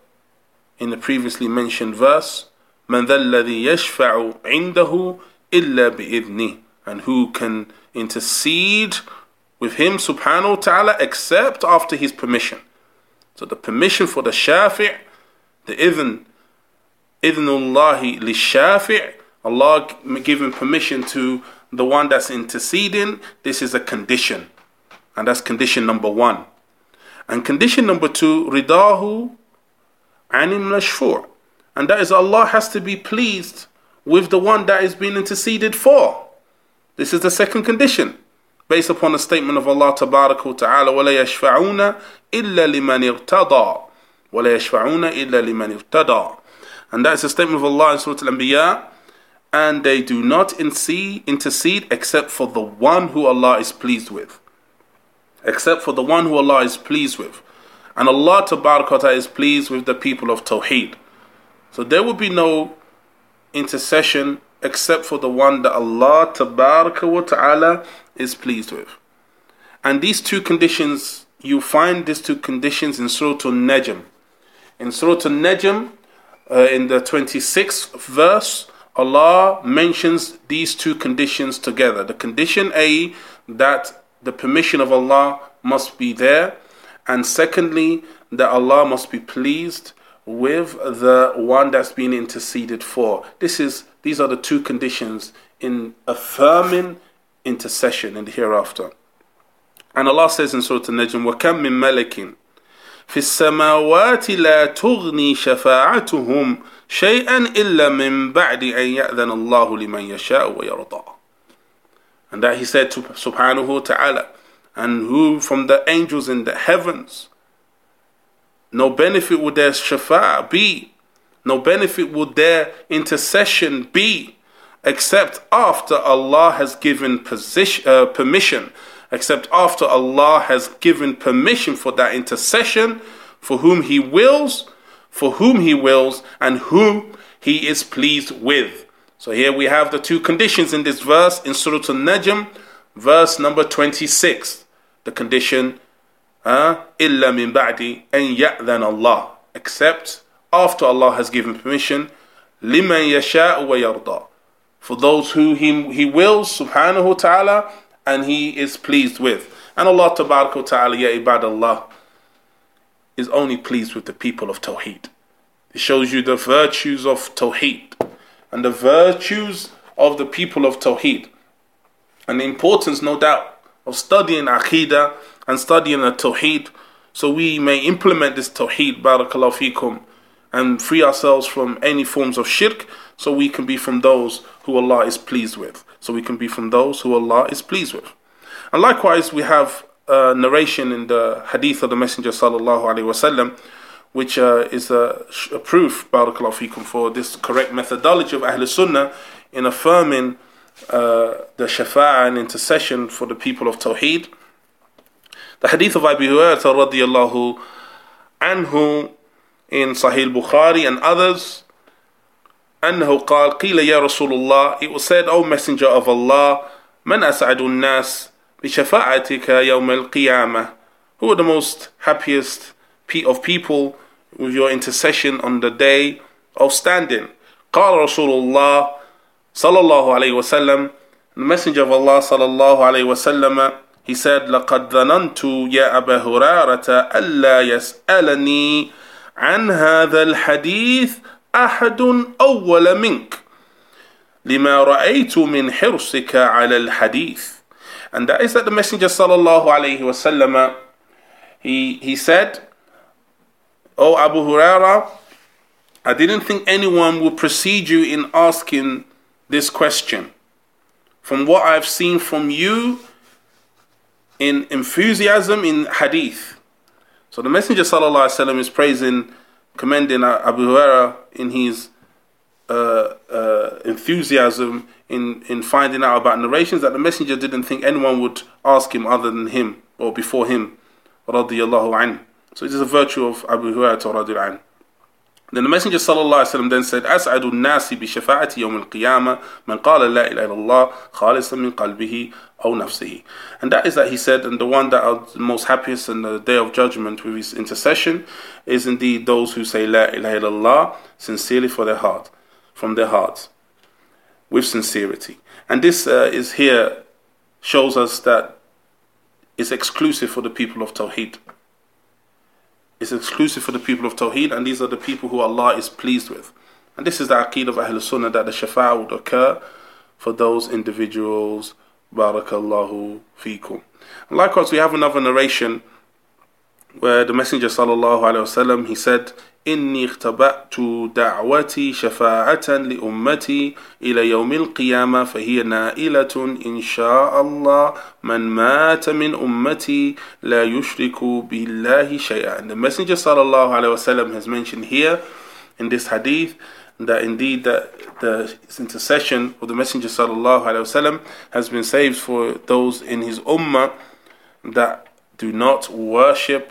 in the previously mentioned verse, من ذا الذي يشفع عنده إلا بإذنه and who can intercede with him subhanahu wa ta'ala except after his permission. So the permission for the shafi' the idhn idhnullahi li shafi' Allah giving permission to the one that's interceding, this is a condition. And that's condition number one. And condition number two, ridahu anim mashfu'. And that is Allah has to be pleased with the one that is being interceded for. This is the second condition. Based upon the statement of Allah Ta'ala, وَلَا يَشْفَعُونَ إِلَّا لِمَنِ ارْتَضَى وَلَا يَشْفَعُونَ إِلَّا لِمَنِ ارْتَضَى And that is the statement of Allah in Surah Al-Anbiya and they do not intercede except for the one who Allah is pleased with. Except for the one who Allah is pleased with. And Allah Ta'ala is pleased with the people of Tawheed. So there will be no intercession except for the one that Allah Ta'ala is pleased with. And these two conditions, you find these two conditions in Surah Al-Najm. In Surah Al-Najm, uh, in the 26th verse, Allah mentions these two conditions together. The condition A, that the permission of Allah must be there, and secondly, that Allah must be pleased with the one that's been interceded for. This is these are the two conditions in affirming intercession in the hereafter. And Allah says in Surah An-Najm, وَكَم مِّن مَلَكٍ في السماوات لا تغني شفاعتهم شيئا إلا من بعد أن يأذن الله لمن يشاء ويرضى And that he said to subhanahu wa ta'ala, and who from the angels in the heavens, no benefit would their shafa be, no benefit would their intercession be, except after Allah has given position, uh, permission, except after Allah has given permission for that intercession for whom He wills for whom he wills and whom he is pleased with. So here we have the two conditions in this verse in Surah An-Najm, verse number 26. The condition, uh, إِلَّا مِن بَعْدِ أَن يَأْذَنَ اللَّهِ Except after Allah has given permission, لِمَن يَشَاءُ وَيَرْضَى For those who he, he wills, subhanahu wa ta'ala, and he is pleased with. And Allah ta'ala, ya ibadallah, is only pleased with the people of Tawheed. It shows you the virtues of Tawheed and the virtues of the people of Tawheed. And the importance, no doubt, of studying Aqidah and studying the Tawheed so we may implement this Tawheed, Barakallahu fikum, and free ourselves from any forms of shirk so we can be from those who Allah is pleased with. So we can be from those who Allah is pleased with. And likewise, we have uh, narration in the hadith of the Messenger sallallahu alaihi wasallam, which uh, is a, a proof, barakallahu fikum, for this correct methodology of Ahl Sunnah in affirming uh, the shafa'ah and intercession for the people of Tawheed. The hadith of Abu Hurairah radiallahu anhu in Sahih Bukhari and others أنه قال قيل يا رسول الله It was said, O Messenger of Allah, من أسعد الناس بشفاعتك يوم القيامة. Who are the most happiest of people with your intercession on the day of standing? قال رسول الله صلى الله عليه وسلم. The Messenger of Allah صلى الله عليه وسلم he said, لَقَدْ ظَنَنْتُ يَا أَبَا هُرَيرَةَ أَلَّا يَسْأَلَنِي عن هذا الحديث أحد أول منك. لما رأيت من حرصك على الحديث. and that is that the Messenger sallallahu alaihi wasallam he he said, "Oh Abu Huraira, I didn't think anyone would precede you in asking this question. From what I've seen from you in enthusiasm in hadith." So the Messenger sallallahu alaihi wasallam is praising, commending Abu Huraira in his uh, uh, enthusiasm in, in finding out about narrations that the Messenger didn't think anyone would ask him other than him or before him. Radiallahu anhu. So it is a virtue of Abu Huraira radiallahu anhu. Then the Messenger وسلم then said, أسعد الناس بشفاعة يوم القيامة من قال لا إله إلا الله خالصا من قلبه أو نفسه. And that is that he said, and the one that are the most happiest in the day of judgment with his intercession is indeed those who say La ilaha illallah sincerely for their heart, from their hearts, with sincerity. And this uh, is here shows us that it's exclusive for the people of Tawheed. It's exclusive for the people of Tawheed, and these are the people who Allah is pleased with. And this is the aqid of Ahl Sunnah that the Shafa would occur for those individuals. Barakallahu fikum. Likewise, we have another narration where the Messenger sallallahu alaihi wasallam he said, إني اختبأت دعوتي شفاعة لأمتي إلى يوم القيامة فهي نائلة إن شاء الله من مات من أمتي لا يشرك بالله شيئا. And the Messenger صلى الله عليه وسلم has mentioned here in this hadith that indeed the, the intercession of the Messenger sallallahu alaihi wasallam has been saved for those in his ummah that do not worship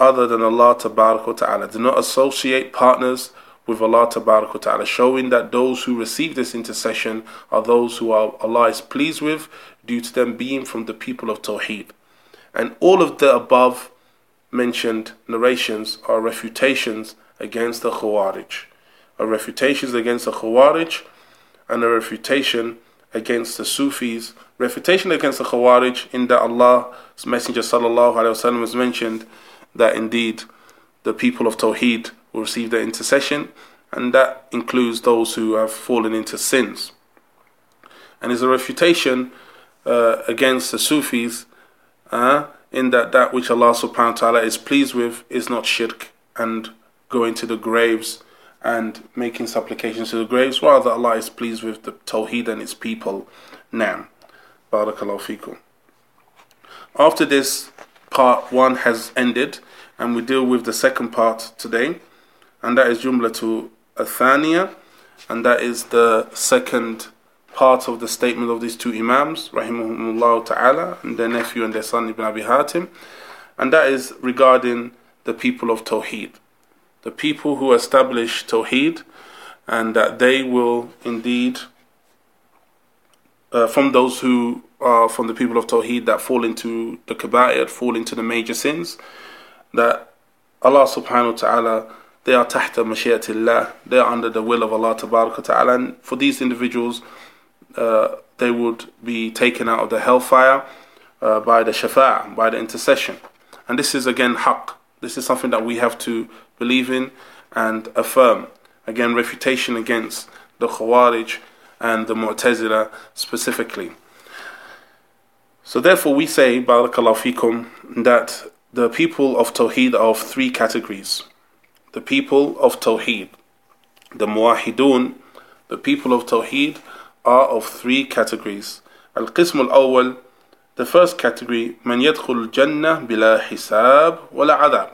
other than Allah Ta'ala. Do not associate partners with Allah Ta'ala, showing that those who receive this intercession are those who are, Allah is pleased with due to them being from the people of Tawheed. And all of the above mentioned narrations are refutations against the Khawarij. A refutations against the Khawarij and a refutation against the Sufis. Refutation against the Khawarij in that Allah's Messenger sallallahu alaihi wasallam has mentioned that indeed the people of Tawheed will receive their intercession, and that includes those who have fallen into sins. And is a refutation uh, against the Sufis uh, in that that which Allah subhanahu wa ta'ala is pleased with is not shirk and going to the graves and making supplications to the graves. Rather, Allah is pleased with the Tawheed and its people. Nam. Barakallahu fikum. After this, part one has ended, and we deal with the second part today, and that is Jumla to Athania, and that is the second part of the statement of these two Imams, Rahimahumullah Ta'ala, and their nephew and their son Ibn Abi Hatim, and that is regarding the people of Tawheed. The people who establish Tawheed, and that they will indeed, uh, from those who uh, from the people of Tawheed that fall into the kaba'ir, fall into the major sins, that Allah subhanahu wa ta'ala, they are tahta mashiatillah, they are under the will of Allah ta'ala, and for these individuals, uh, they would be taken out of the hellfire uh, by the shafa', by the intercession. And this is again haqq. This is something that we have to believe in and affirm. Again, refutation against the Khawarij and the Mu'tazila specifically. So therefore we say, Barakallahu fikum, that the people of Tawheed are of three categories. The people of Tawheed, the Muwahidun, the people of Tawheed are of three categories. Al-Qism al-Awwal, the first category, Man yadkhul jannah bila hisab wala adab.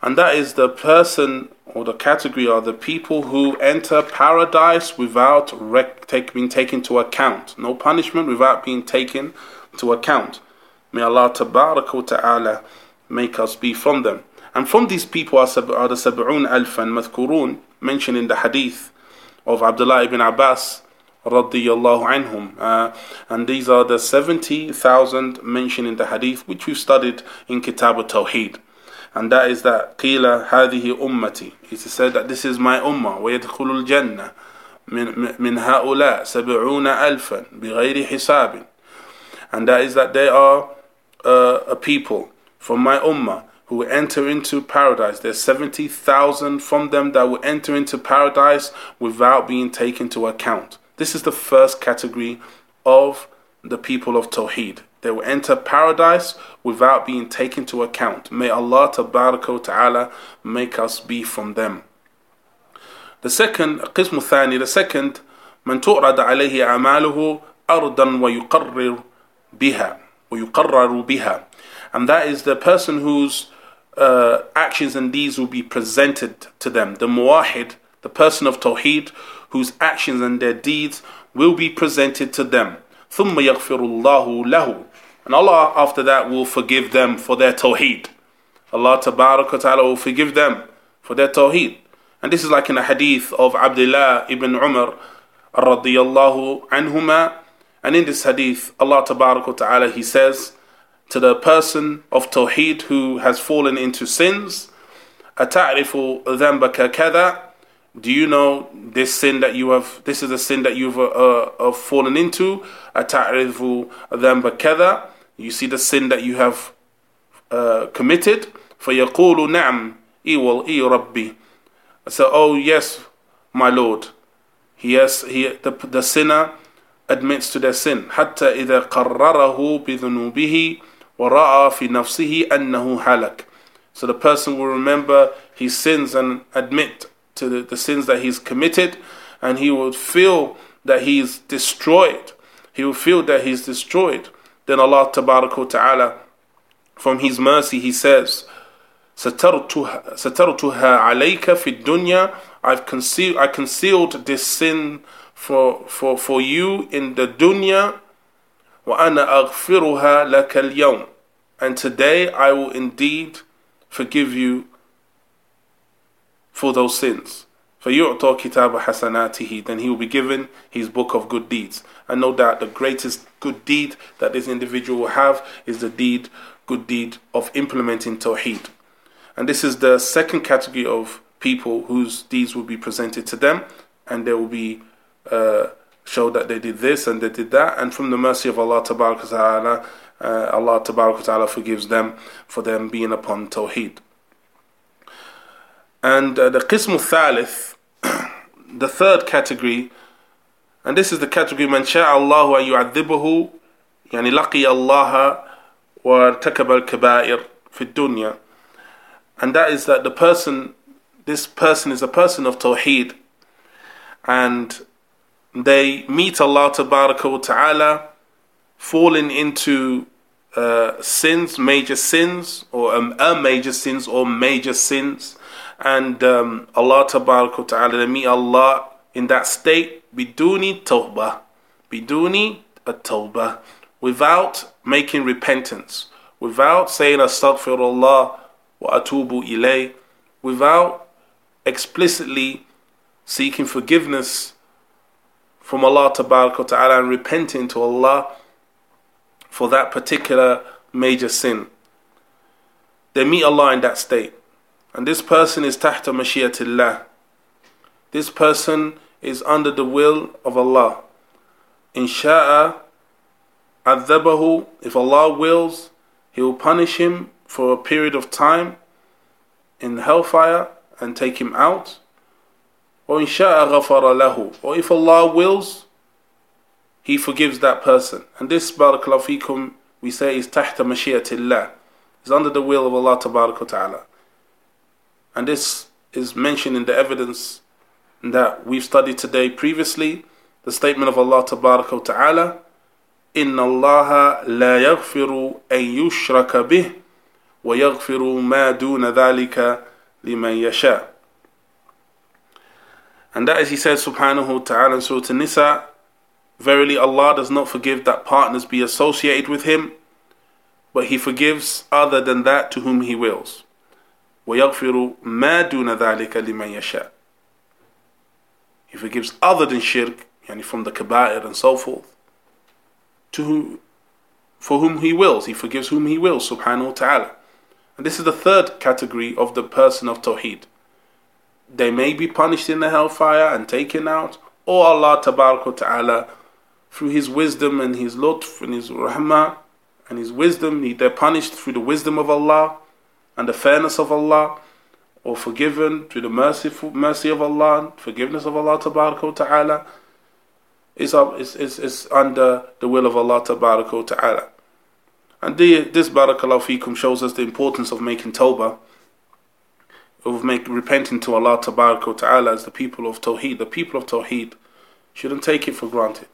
And that is the person or the category are the people who enter paradise without rec- take, being taken to account. No punishment without being taken to account. May Allah ta'ala make us be from them. And from these people are, are the Sab'un Alfan Madhkurun mentioned in the hadith of Abdullah ibn Abbas radiyallahu anhum. Uh, and these are the 70,000 mentioned in the hadith which we studied in Kitab al-Tawheed. And that is that قيل هذه أمتي. It is said that this is my ummah ويدخل الجنة من, من هؤلاء سبعون ألفا بغير حساب and that is that they are uh, a people from my ummah who will enter into paradise. There's 70,000 from them that will enter into paradise without being taken to account. This is the first category of the people of Tawheed. They will enter paradise without being taken to account. May Allah ta'ala make us be from them. The second, قسم الثاني, the second, من تعرض عليه أعماله أرضا ويقرر بها ويقرر بها and that is the person whose uh, actions and deeds will be presented to them. The muwahid, the person of Tawheed, whose actions and their deeds will be presented to them. ثم يغفر الله له and Allah after that will forgive them for their Tawheed. Allah Ta'ala will forgive them for their Tawheed. And this is like in a hadith of Abdullah ibn Umar radiyallahu anhuma. And in this hadith, Allah Ta'ala He says, to the person of Tawheed who has fallen into sins. أتعرف ذنبك كذا Do you know this sin that you have, this is a sin that you've uh, uh, fallen into? أتعرف ذنبك كذا You see the sin that you have uh, committed? فيقول نعم إي وال إي ربي So, oh yes, my Lord. He has, he, the, the sinner admits to their sin. حتى إذا قرره بذنوبه وَرَأَى فِي نَفْسِهِ أَنَّهُ هَلَكَ So the person will remember his sins and admit to the, the sins that he's committed and he will feel that he's destroyed. He will feel that he's destroyed. Then Allah Ta'ala from His mercy He says, سترتها عليك في الدنيا I've concealed I concealed this sin for for for you in the dunya وَأَنَا أَغْفِرُهَا لَكَ الْيَوْمِ And today I will indeed forgive you for those sins. فَيُعْطَى كِتَابَ حَسَنَاتِهِ Then he will be given his book of good deeds. And no doubt the greatest good deed that this individual will have is the deed, good deed of implementing Tawheed. And this is the second category of people whose deeds will be presented to them and they will be uh, show that they did this and they did that, and from the mercy of Allah Ta'ala, uh, Allah Ta'ala forgives them for them being upon Tawheed. And uh, the Qism Thalith, the third category, and this is the category Man Allahu wa yu'adhibuhu, yani laqi Allaha wa takaba al-kaba'ir fi dunya. And that is that the person, this person is a person of Tawheed, and they meet Allah Ta'ala falling into uh, sins, major sins, or um, a major sins, or major sins, and um, Allah Ta'ala, they meet Allah in that state, biduni tawbah, biduni a tawbah, without making repentance, without saying astaghfirullah wa atubu ilay, without explicitly seeking forgiveness from Allah Ta'ala and repenting to Allah for that particular major sin. They meet Allah in that state. And this person is tahta mashiatillah. This person is under the will of Allah. Insha'a adhabahu, if Allah wills, He will punish him for a period of time in hellfire and take him out. Or lahu. Or if Allah wills, He forgives that person. And this, barakallahu fikum, we say is tahta mashiatillah. Is under the will of Allah ta'ala. And this is mentioned in the evidence that we've studied today previously. The statement of Allah ta'ala. إن الله لا يغفر أن يشرك به ويغفر ما دون ذلك لمن يشاء and that as he says subhanahu wa ta'ala in Surah An-Nisa, Verily Allah does not forgive that partners be associated with him, but he forgives other than that to whom he wills. وَيَغْفِرُ مَا دُونَ ذَلِكَ لِمَنْ يَشَاءُ He forgives other than shirk, yani from the kaba'ir and so forth, to whom, for whom he wills. He forgives whom he wills, subhanahu wa ta'ala. And this is the third category of the person of Tawheed they may be punished in the hellfire and taken out, or Allah Ta'ala through His wisdom and His lutf and His rahmah and His wisdom, they're punished through the wisdom of Allah and the fairness of Allah, or forgiven through the merciful mercy of Allah, forgiveness of Allah Ta'ala, is, is, is, is under the will of Allah Ta'ala. And the, this Barakallahu Fikum shows us the importance of making tawbah, of make, repenting to Allah Ta'ala as the people of Tawheed. The people of Tawheed shouldn't take it for granted.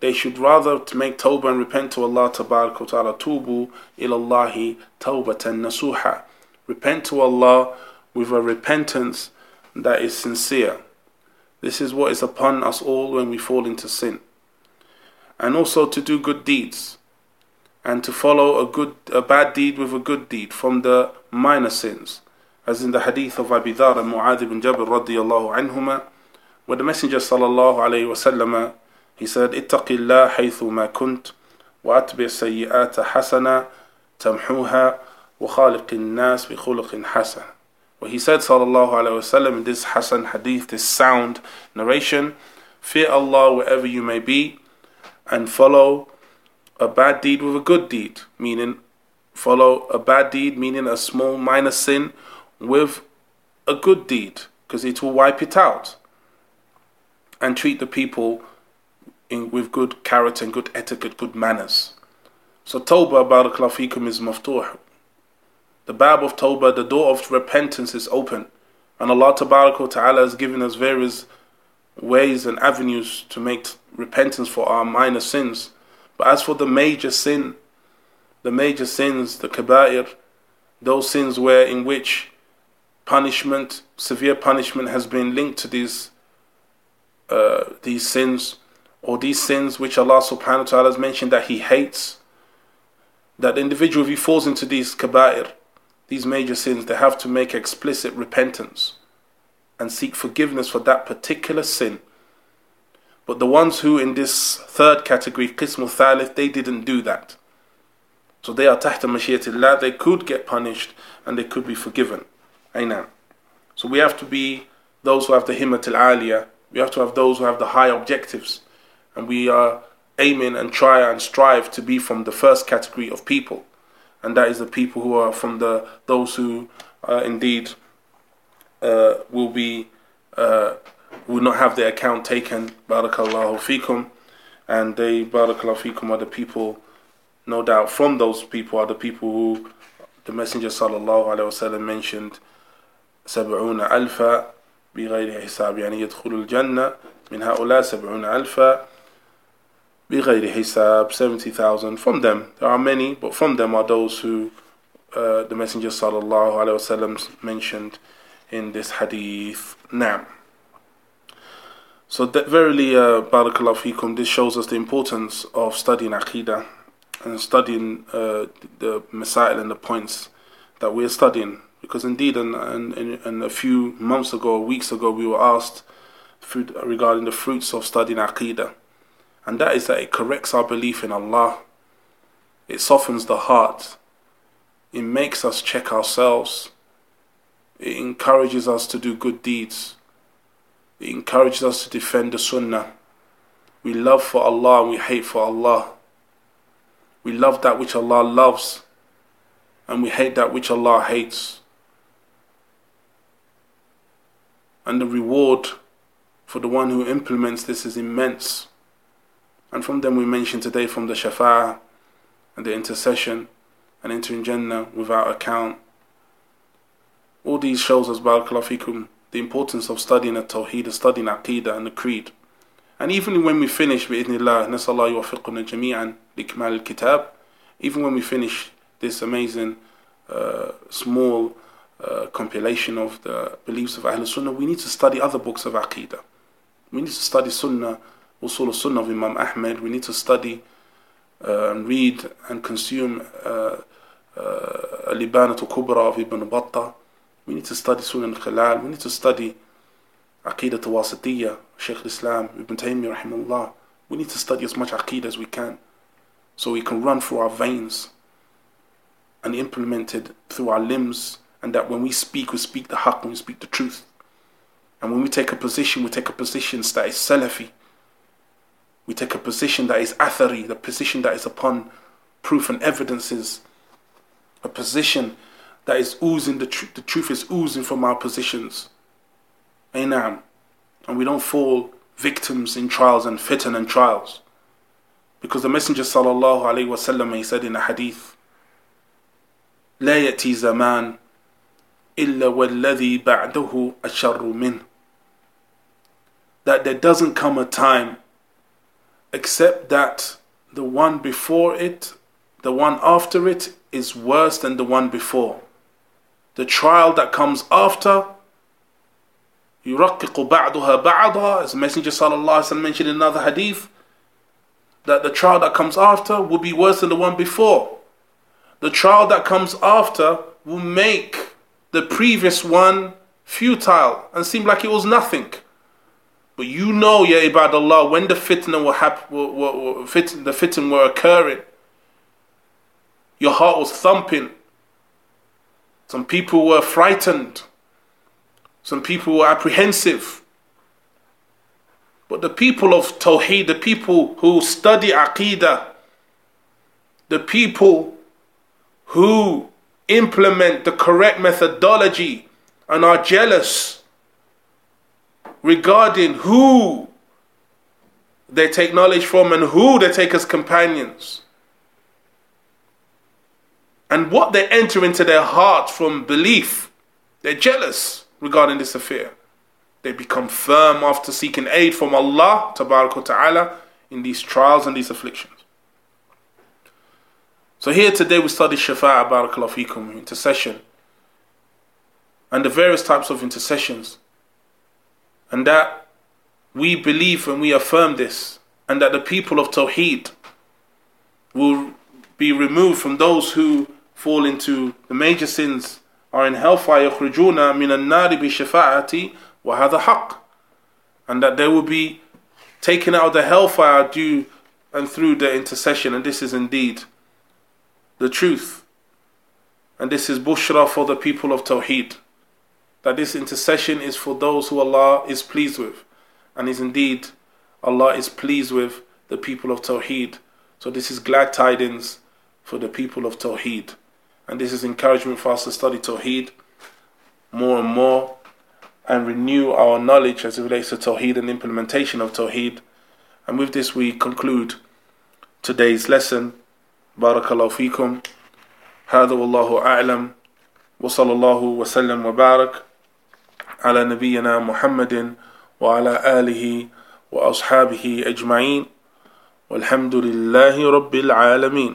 They should rather make tawbah and repent to Allah Ta'ala. Tubu ilallahi tawbatan nasuha. Repent to Allah with a repentance that is sincere. This is what is upon us all when we fall into sin. And also to do good deeds and to follow a good a bad deed with a good deed from the minor sins as in the hadith of Abu Dhar and Mu'adh ibn Jabal radiyallahu anhuma, where the Messenger sallallahu alayhi wasallam he said, اتق الله حيثما كنت وأتبع سيئات حسنة تمحوها وخالق الناس بخلق حسن. Where he said sallallahu alayhi wasallam in this Hasan hadith, this sound narration, fear Allah wherever you may be and follow a bad deed with a good deed, meaning follow a bad deed, meaning a small minor sin with a good deed, because it will wipe it out, and treat the people in, with good character and good etiquette, good manners. So Tawbah, barakallahu fikum, is maftuh. The bab of Tawbah, the door of repentance is open. And Allah Ta'ala has given us various ways and avenues to make repentance for our minor sins. But as for the major sin, the major sins, the kaba'ir, those sins where in which punishment, severe punishment has been linked to these uh, these sins, or these sins which Allah subhanahu wa ta'ala has mentioned that He hates, that individual, if he falls into these kaba'ir, these major sins, they have to make explicit repentance and seek forgiveness for that particular sin. But the ones who in this third category, Qism Thalith, they didn't do that. So they are tahta mashiyatillah, they could get punished and they could be forgiven. Aina. So we have to be those who have the himmat al we have to have those who have the high objectives and we are aiming and try and strive to be from the first category of people, and that is the people who are from the those who uh, indeed uh, will be uh, will not have their account taken. Barakallahu fikum, and they barakallahu fikum are the people, no doubt, from those people are the people who the Messenger sallallahu alaihi wasallam mentioned. سبعون ألفا بغير حساب يعني يدخل الجنة من هؤلاء سبعون ألفا بغير حساب 70,000 from them there are many but from them are those who uh, the messenger sallallahu alaihi wasallam mentioned in this hadith now so that verily uh, barakallahu fikum this shows us the importance of studying aqidah and studying uh, the masail and the points that we're studying because indeed and, and, and a few months ago weeks ago we were asked uh, regarding the fruits of studying aqidah and that is that it corrects our belief in Allah, it softens the heart, it makes us check ourselves, it encourages us to do good deeds, it encourages us to defend the Sunnah. We love for Allah and we hate for Allah. We love that which Allah loves and we hate that which Allah hates. And the reward for the one who implements this is immense. And from them we mention today from the Shafa'ah and the intercession and entering Jannah without account. All these shows us, Barakallahu fikum, the importance of studying the Tawheed, studying Aqidah and the Creed. And even when we finish, bi'idhnillah, nasallahu yuwafiquna jami'an likmal al-kitab, even when we finish this amazing uh, small uh, compilation of the beliefs of Ahlul Sunnah, we need to study other books of Aqidah. We need to study Sunnah Usul Sunnah of Imam Ahmed. We need to study uh, and read and consume uh, uh, Kubra of Ibn Battah. We need to study Sunan Khallal. We need to study Aqidah Wasatiyah, Shaykh Islam, Ibn Taymiyyah. We need to study as much Aqidah as we can so we can run through our veins and implement it through our limbs and that when we speak, we speak the haqq, we speak the truth. And when we take a position, we take a position that is Salafi. We take a position that is Athari, the position that is upon proof and evidences. A position that is oozing, the, tr- the truth is oozing from our positions. Ainam. And we don't fall victims in trials and fitan and trials. Because the Messenger sallallahu alayhi wasallam he said in a hadith, لا يأتي زمان إلا والذي بعده أشر منه that there doesn't come a time except that the one before it, the one after it, is worse than the one before. The trial that comes after, يرقق بعضها بعضا, as the Messenger sallallahu mentioned in another hadith, that the trial that comes after will be worse than the one before. The trial that comes after will make the previous one futile and seemed like it was nothing. But you know, Ya Ibadallah, when the fitna were, hap- were, were, were fit- the fitna were occurring, your heart was thumping. Some people were frightened. Some people were apprehensive. But the people of Tawheed, the people who study Aqidah, the people who implement the correct methodology and are jealous regarding who they take knowledge from and who they take as companions. And what they enter into their heart from belief. They're jealous regarding this affair. They become firm after seeking aid from Allah Ta'ala in these trials and these afflictions. So here today we study Shafa'a Barakallahu Fikum, intercession, and the various types of intercessions and that we believe and we affirm this, and that the people of Tawheed will be removed from those who fall into the major sins are in hellfire يخرجون من النار بشفاعتي وهذا حق and that they will be taken out of the hellfire due and through their intercession and this is indeed the truth and this is bushra for the people of Tawheed that this intercession is for those who Allah is pleased with. And is indeed Allah is pleased with the people of Tawheed. So this is glad tidings for the people of Tawheed. And this is encouragement for us to study Tawheed more and more and renew our knowledge as it relates to Tawheed and implementation of Tawheed. And with this we conclude today's lesson. Barakallahu fikum. هذا والله أعلم. وصلى الله وسلم وبارك على نبينا محمد وعلى آله وأصحابه أجمعين. والحمد لله رب العالمين.